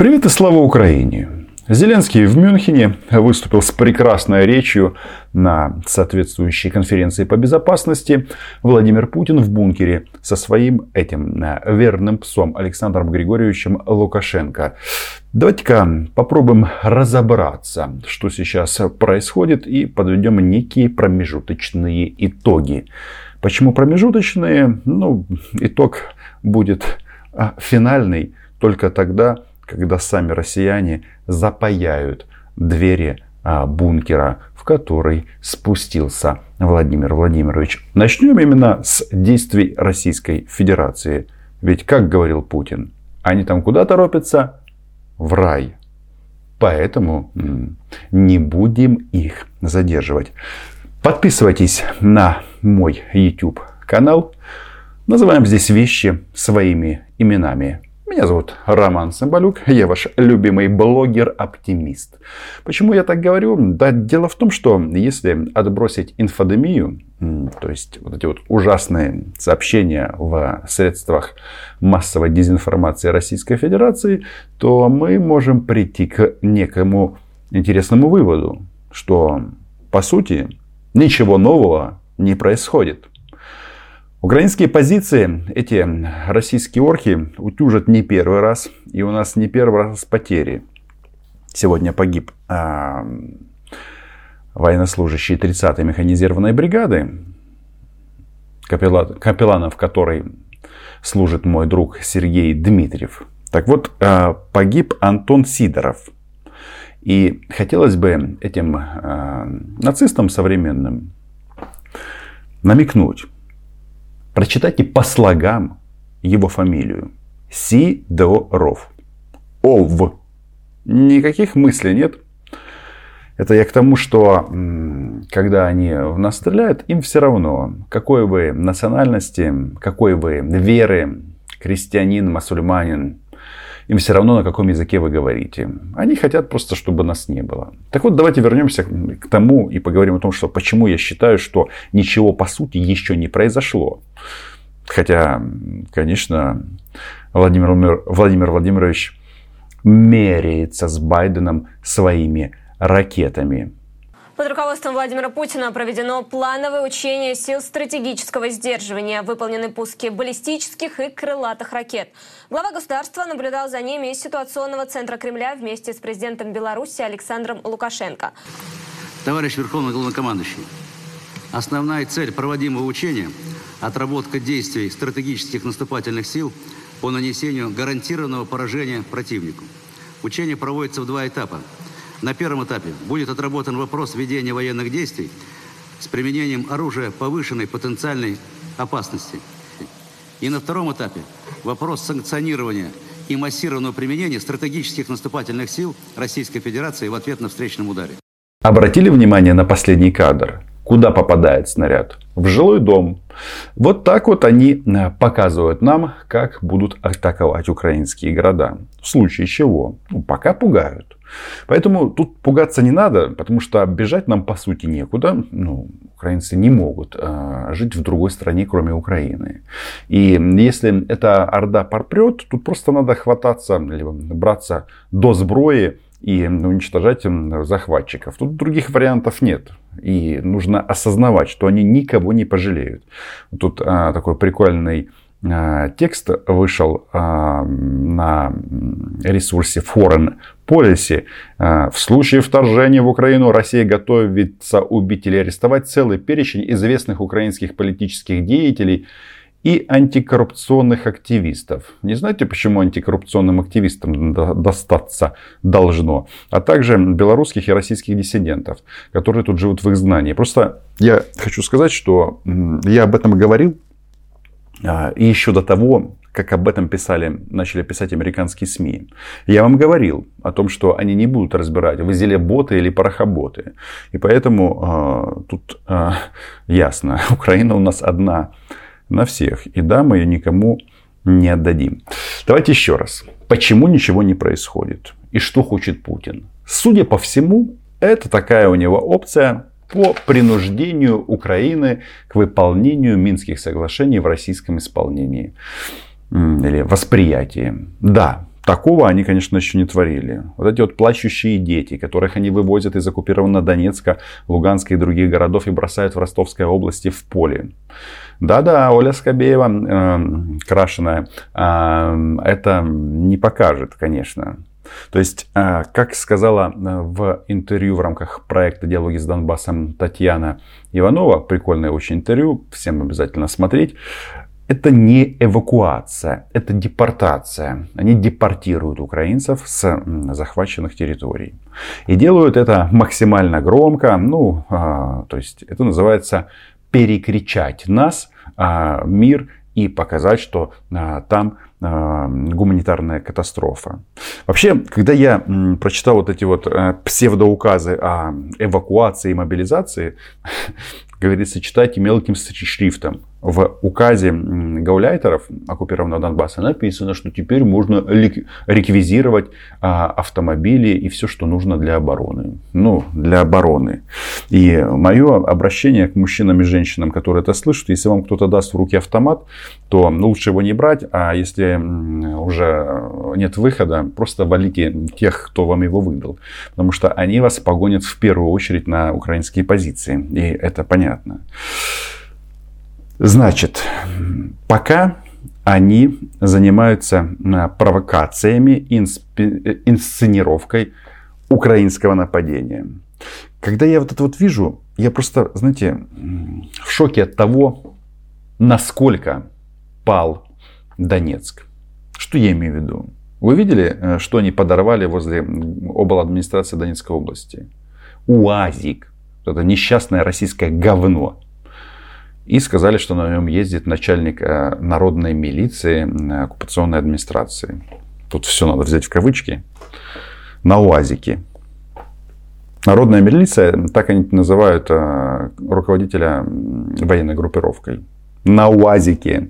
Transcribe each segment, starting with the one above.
Привет и слава Украине! Зеленский в Мюнхене выступил с прекрасной речью на соответствующей конференции по безопасности. Владимир Путин в бункере со своим этим э, верным псом Александром Григорьевичем Лукашенко. Давайте-ка попробуем разобраться, что сейчас происходит и подведем некие промежуточные итоги. Почему промежуточные? Ну, итог будет а, финальный только тогда, когда сами россияне запаяют двери а, бункера, в который спустился Владимир Владимирович. Начнем именно с действий Российской Федерации. Ведь, как говорил Путин, они там куда торопятся? В рай. Поэтому не будем их задерживать. Подписывайтесь на мой YouTube канал. Называем здесь вещи своими именами. Меня зовут Роман Самбалюк, я ваш любимый блогер-оптимист. Почему я так говорю? Да, дело в том, что если отбросить инфодемию, то есть вот эти вот ужасные сообщения в средствах массовой дезинформации Российской Федерации, то мы можем прийти к некому интересному выводу, что по сути ничего нового не происходит. Украинские позиции эти российские орхи утюжат не первый раз. И у нас не первый раз потери. Сегодня погиб а, военнослужащий 30-й механизированной бригады, капеллан, капелланом в которой служит мой друг Сергей Дмитриев. Так вот, а, погиб Антон Сидоров. И хотелось бы этим а, нацистам современным намекнуть, Прочитайте по слогам его фамилию. Сидоров. Ов. Никаких мыслей нет. Это я к тому, что когда они в нас стреляют, им все равно, какой вы национальности, какой вы веры, крестьянин, мусульманин, им все равно, на каком языке вы говорите. Они хотят просто, чтобы нас не было. Так вот, давайте вернемся к тому и поговорим о том, что почему я считаю, что ничего по сути еще не произошло. Хотя, конечно, Владимир, Владимир Владимирович меряется с Байденом своими ракетами. Под руководством Владимира Путина проведено плановое учение сил стратегического сдерживания. Выполнены пуски баллистических и крылатых ракет. Глава государства наблюдал за ними из ситуационного центра Кремля вместе с президентом Беларуси Александром Лукашенко. Товарищ Верховный Главнокомандующий, основная цель проводимого учения – отработка действий стратегических наступательных сил по нанесению гарантированного поражения противнику. Учение проводится в два этапа – на первом этапе будет отработан вопрос ведения военных действий с применением оружия повышенной потенциальной опасности. И на втором этапе вопрос санкционирования и массированного применения стратегических наступательных сил Российской Федерации в ответ на встречном ударе. Обратили внимание на последний кадр? Куда попадает снаряд? В жилой дом. Вот так вот они э, показывают нам, как будут атаковать украинские города. В случае чего? Ну, пока пугают. Поэтому тут пугаться не надо, потому что бежать нам по сути некуда. Ну, украинцы не могут э, жить в другой стране, кроме Украины. И если эта орда порпрет, тут просто надо хвататься, либо браться до сброи и уничтожать захватчиков. Тут других вариантов нет. И нужно осознавать, что они никого не пожалеют. Тут а, такой прикольный текст вышел а, на ресурсе Foreign Policy. А, в случае вторжения в Украину Россия готовится убить или арестовать целый перечень известных украинских политических деятелей и антикоррупционных активистов. Не знаете, почему антикоррупционным активистам достаться должно? А также белорусских и российских диссидентов, которые тут живут в их знании. Просто я хочу сказать, что я об этом говорил а, и еще до того, как об этом писали, начали писать американские СМИ. Я вам говорил о том, что они не будут разбирать, вы боты или порохоботы. И поэтому э, тут э, ясно, Украина у нас одна на всех. И да, мы ее никому не отдадим. Давайте еще раз. Почему ничего не происходит? И что хочет Путин? Судя по всему, это такая у него опция по принуждению Украины к выполнению Минских соглашений в российском исполнении или восприятии. Да, Такого они, конечно, еще не творили. Вот эти вот плачущие дети, которых они вывозят из оккупированного Донецка, Луганска и других городов и бросают в Ростовской области в поле. Да-да, Оля Скобеева, э, крашеная, э, это не покажет, конечно. То есть, э, как сказала э, в интервью в рамках проекта «Диалоги с Донбассом» Татьяна Иванова, прикольное очень интервью, всем обязательно смотреть, это не эвакуация, это депортация. Они депортируют украинцев с захваченных территорий. И делают это максимально громко. Ну, а, то есть это называется перекричать нас, а, мир и показать, что а, там гуманитарная катастрофа. Вообще, когда я прочитал вот эти вот э, псевдоуказы о эвакуации и мобилизации, говорится, читайте мелким шрифтом в указе гауляйтеров оккупированного Донбасса написано, что теперь можно реквизировать а, автомобили и все, что нужно для обороны. Ну, для обороны. И мое обращение к мужчинам и женщинам, которые это слышат, если вам кто-то даст в руки автомат, то лучше его не брать, а если уже нет выхода, просто валите тех, кто вам его выдал. Потому что они вас погонят в первую очередь на украинские позиции. И это понятно. Значит, пока они занимаются провокациями, инсценировкой украинского нападения. Когда я вот это вот вижу, я просто, знаете, в шоке от того, насколько пал Донецк. Что я имею в виду? Вы видели, э, что они подорвали возле обл. администрации Донецкой области? УАЗик. Это несчастное российское говно. И сказали, что на нем ездит начальник э, народной милиции оккупационной администрации. Тут все надо взять в кавычки. На УАЗике. Народная милиция, так они называют э, руководителя военной группировкой. На УАЗике.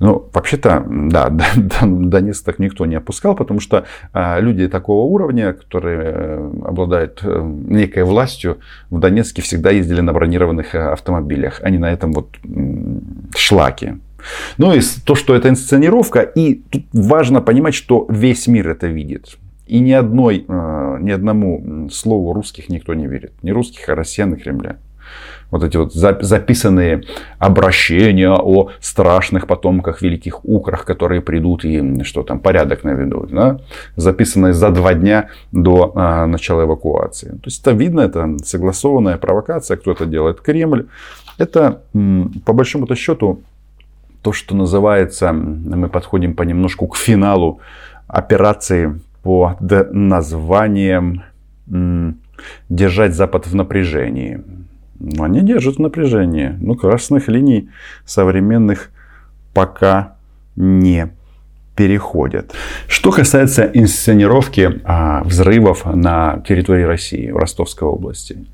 Ну, вообще-то, да, Донецк так никто не опускал, потому что а, люди такого уровня, которые э, обладают э, некой властью, в Донецке всегда ездили на бронированных э, автомобилях, а не на этом вот шлаке. Ну и то, что это инсценировка, и тут важно понимать, что весь мир это видит. И ни, одной, ни одному слову русских никто не верит. Ни русских, а россиян и Кремля вот эти вот записанные обращения о страшных потомках великих украх, которые придут и что там, порядок наведут. Да? Записанные за два дня до а, начала эвакуации. То есть это видно, это согласованная провокация, кто это делает. Кремль. Это по большому-то счету то, что называется, мы подходим понемножку к финалу операции под названием «Держать Запад в напряжении». Они держат напряжение. Ну, красных линий современных пока не переходят. Что касается инсценировки а, взрывов на территории России, в Ростовской области.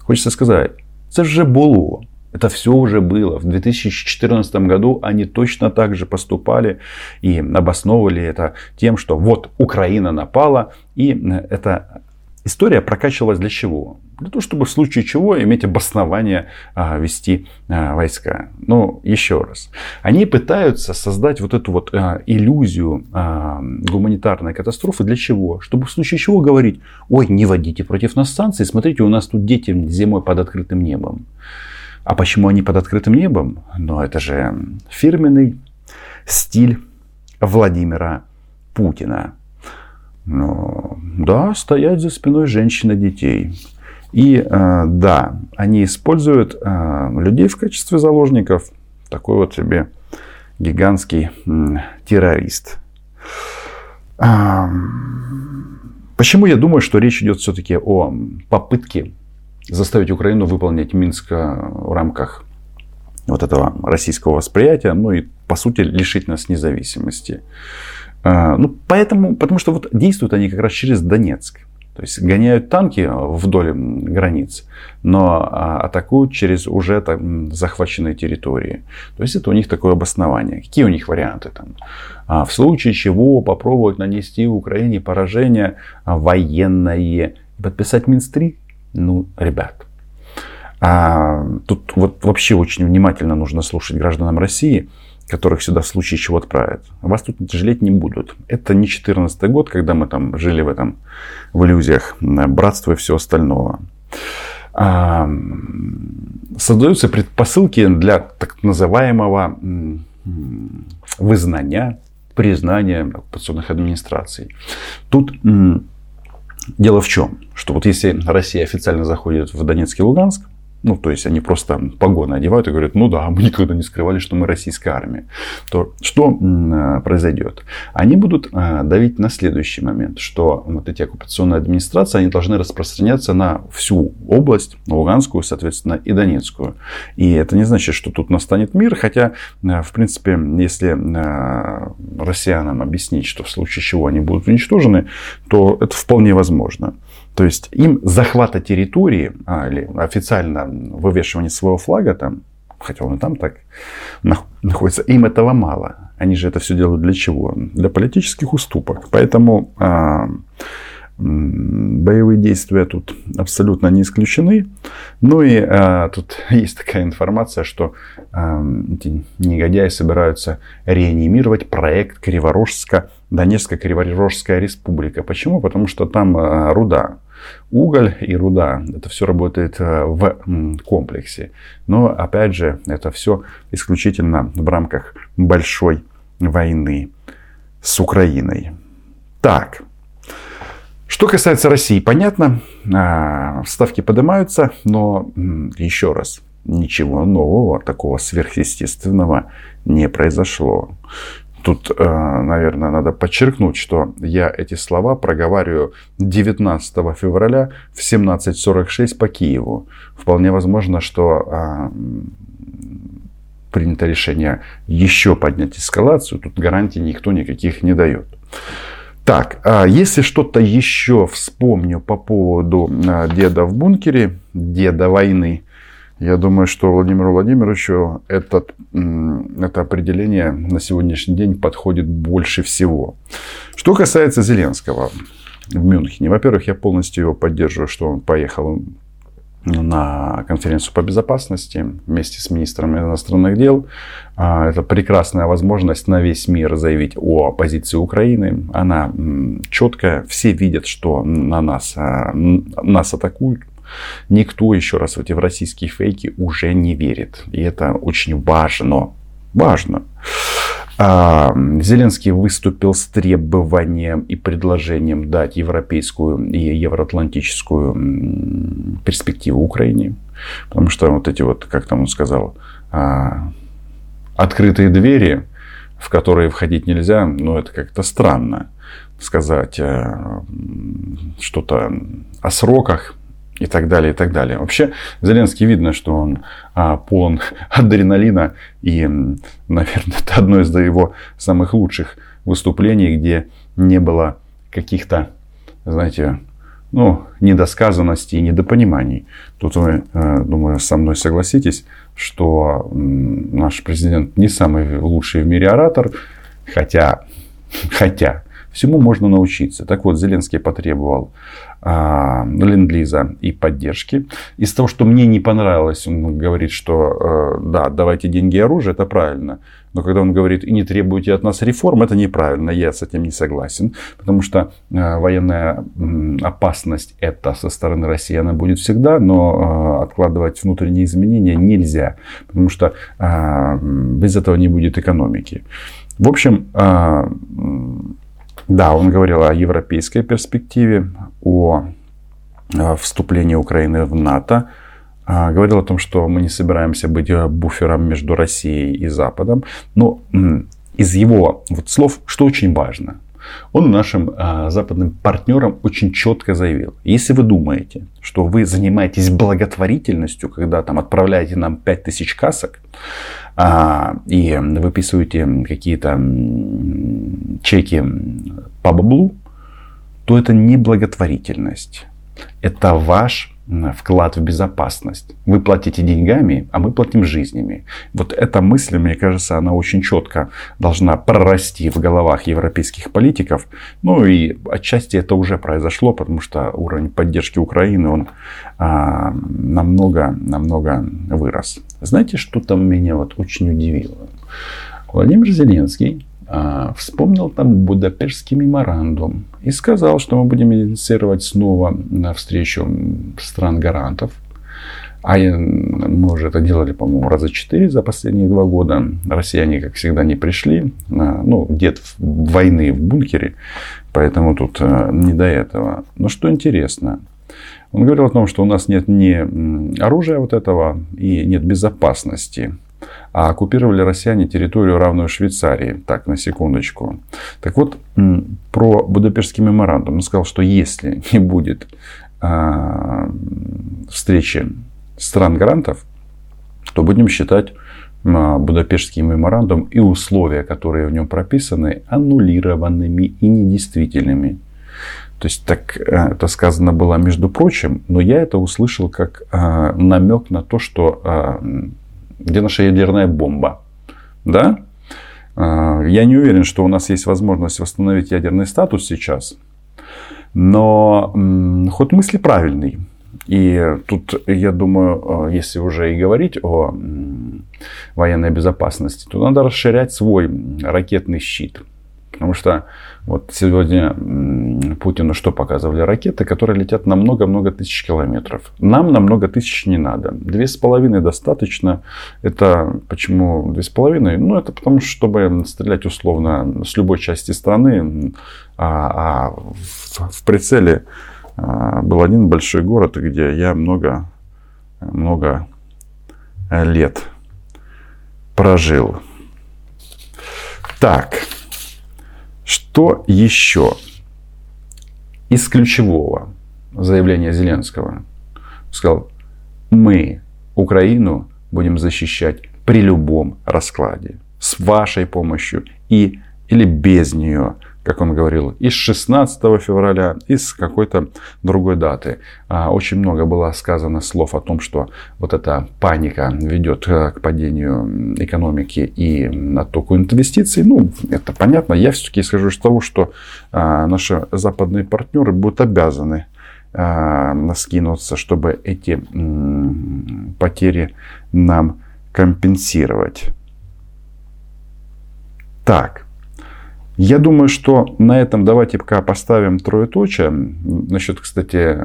Хочется сказать, это же было. Это все уже было. В 2014 году они точно так же поступали и обосновывали это тем, что вот Украина напала, и эта история прокачивалась для чего? Для того, чтобы в случае чего иметь обоснование а, вести а, войска. Но еще раз. Они пытаются создать вот эту вот а, иллюзию а, гуманитарной катастрофы. Для чего? Чтобы в случае чего говорить, ой, не водите против нас санкции, смотрите, у нас тут дети зимой под открытым небом. А почему они под открытым небом? Ну, это же фирменный стиль Владимира Путина. Ну, да, стоять за спиной женщин и детей. И э, да, они используют э, людей в качестве заложников. Такой вот себе гигантский террорист. А, почему я думаю, что речь идет все-таки о попытке заставить Украину выполнять Минск в рамках вот этого российского восприятия, ну и по сути лишить нас независимости. А, ну, поэтому, потому что вот действуют они как раз через Донецк. То есть гоняют танки вдоль границ, но а, атакуют через уже там, захваченные территории. То есть это у них такое обоснование. Какие у них варианты там? А, в случае чего попробовать нанести Украине поражение военное подписать Минстри? Ну, ребят, тут вот вообще очень внимательно нужно слушать гражданам России. Которых сюда в случае чего отправят. Вас тут жалеть не будут. Это не 14 год, когда мы там жили в этом, в иллюзиях братства и все остального. А, создаются предпосылки для так называемого вызнания, признания оккупационных администраций. Тут дело в чем, что вот если Россия официально заходит в Донецк и Луганск, ну, то есть они просто погоны одевают и говорят, ну да, мы никогда не скрывали, что мы российская армия, то что э, произойдет? Они будут э, давить на следующий момент, что вот эти оккупационные администрации, они должны распространяться на всю область, Луганскую, соответственно, и Донецкую. И это не значит, что тут настанет мир, хотя, э, в принципе, если россиянам объяснить, что в случае чего они будут уничтожены, то это вполне возможно. То есть им захвата территории, а, или официально вывешивание своего флага там, хотя он и там так находится, им этого мало. Они же это все делают для чего? Для политических уступок. Поэтому а, боевые действия тут абсолютно не исключены. Ну и а, тут есть такая информация, что а, эти негодяи собираются реанимировать проект Криворожска, Донецкая Криворожская республика. Почему? Потому что там а, руда уголь и руда. Это все работает э, в комплексе. Но, опять же, это все исключительно в рамках большой войны с Украиной. Так, что касается России, понятно, а, ставки поднимаются, но еще раз, ничего нового, такого сверхъестественного не произошло. Тут, э, наверное, надо подчеркнуть, что я эти слова проговариваю 19 февраля в 17.46 по Киеву. Вполне возможно, что э, принято решение еще поднять эскалацию. Тут гарантий никто никаких не дает. Так, а если что-то еще вспомню по поводу э, деда в бункере, деда войны, я думаю, что Владимиру Владимировичу этот, это определение на сегодняшний день подходит больше всего. Что касается Зеленского в Мюнхене. Во-первых, я полностью его поддерживаю, что он поехал на конференцию по безопасности вместе с министром иностранных дел. А, это прекрасная возможность на весь мир заявить о позиции Украины. Она четкая. Все видят, что на нас, а, нас атакуют. Никто, еще раз, в эти российские фейки уже не верит. И это очень важно. Важно. А, Зеленский выступил с требованием и предложением дать европейскую и евроатлантическую перспективу Украине. Потому что вот эти вот, как там он сказал, а, открытые двери, в которые входить нельзя, ну это как-то странно сказать э, что-то о сроках и так далее, и так далее. Вообще, Зеленский видно, что он а, полон адреналина. И, наверное, это одно из его самых лучших выступлений, где не было каких-то, знаете, ну, недосказанностей недопониманий. Тут вы, э, думаю, со мной согласитесь, что наш президент не самый лучший в мире оратор, хотя, хотя всему можно научиться. Так вот, Зеленский потребовал а, ленд-лиза и поддержки. Из того, что мне не понравилось, он говорит, что э, да, давайте деньги и оружие, это правильно. Но когда он говорит и не требуйте от нас реформ, это неправильно. Я с этим не согласен. Потому что э, военная опасность это со стороны России она будет всегда, но э, откладывать внутренние изменения нельзя. Потому что без этого не будет экономики. В общем, да, он говорил о европейской перспективе, о вступлении Украины в НАТО. А, говорил о том, что мы не собираемся быть э, буфером между Россией и Западом. Но из его вот слов, что очень важно, он нашим а, западным партнерам очень четко заявил, если вы думаете, что вы занимаетесь благотворительностью, когда там отправляете нам 5000 касок, а, и выписываете какие-то чеки по баблу, то это не благотворительность. Это ваш вклад в безопасность. Вы платите деньгами, а мы платим жизнями. Вот эта мысль, мне кажется, она очень четко должна прорасти в головах европейских политиков. Ну и отчасти это уже произошло, потому что уровень поддержки Украины, он а, намного, намного вырос. Знаете, что там меня вот очень удивило? Владимир Зеленский вспомнил там Будапештский меморандум и сказал, что мы будем инициировать снова на встречу стран-гарантов. А мы уже это делали, по-моему, раза четыре за последние два года. Россияне, как всегда, не пришли. А, ну, дед войны в бункере, поэтому тут а, не до этого. Но что интересно, он говорил о том, что у нас нет ни оружия вот этого и нет безопасности а оккупировали россияне территорию, равную Швейцарии. Так, на секундочку. Так вот, про Будапештский меморандум. Он сказал, что если не будет а, встречи стран-гарантов, то будем считать Будапештский меморандум и условия, которые в нем прописаны, аннулированными и недействительными. То есть так а, это сказано было между прочим, но я это услышал как а, намек на то, что а, где наша ядерная бомба. Да? А, я не уверен, что у нас есть возможность восстановить ядерный статус сейчас. Но ход мысли правильный. И тут, я думаю, а, если уже и говорить о военной безопасности, то надо расширять свой ракетный щит. Потому что вот сегодня Путину что показывали? Ракеты, которые летят на много-много тысяч километров. Нам на много тысяч не надо. Две с половиной достаточно. Это почему две с половиной? Ну, это потому, чтобы стрелять условно с любой части страны. А, а в, в прицеле а, был один большой город, где я много, много лет прожил. Так. Что еще из ключевого заявления Зеленского? Сказал, мы Украину будем защищать при любом раскладе. С вашей помощью и или без нее как он говорил, из 16 февраля, из какой-то другой даты. А, очень много было сказано слов о том, что вот эта паника ведет э, к падению экономики и оттоку инвестиций. Ну, это понятно. Я все-таки исхожу из того, что а, наши западные партнеры будут обязаны а, скинуться, чтобы эти потери нам компенсировать. Так, я думаю, что на этом давайте пока поставим троеточие. Насчет, кстати,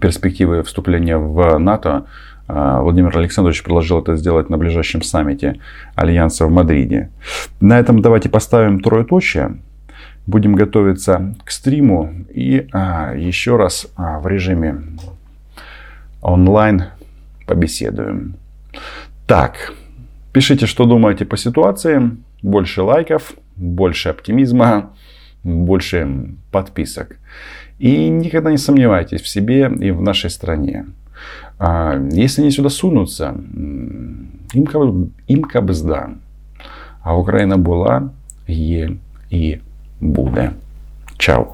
перспективы вступления в НАТО. А, Владимир Александрович предложил это сделать на ближайшем саммите Альянса в Мадриде. На этом давайте поставим троеточие. Будем готовиться к стриму и а, еще раз а, в режиме онлайн побеседуем. Так, пишите, что думаете по ситуации больше лайков, больше оптимизма, больше подписок. И никогда не сомневайтесь в себе и в нашей стране. А если они сюда сунутся, им им кабзда. А Украина была, є і буде. Чао.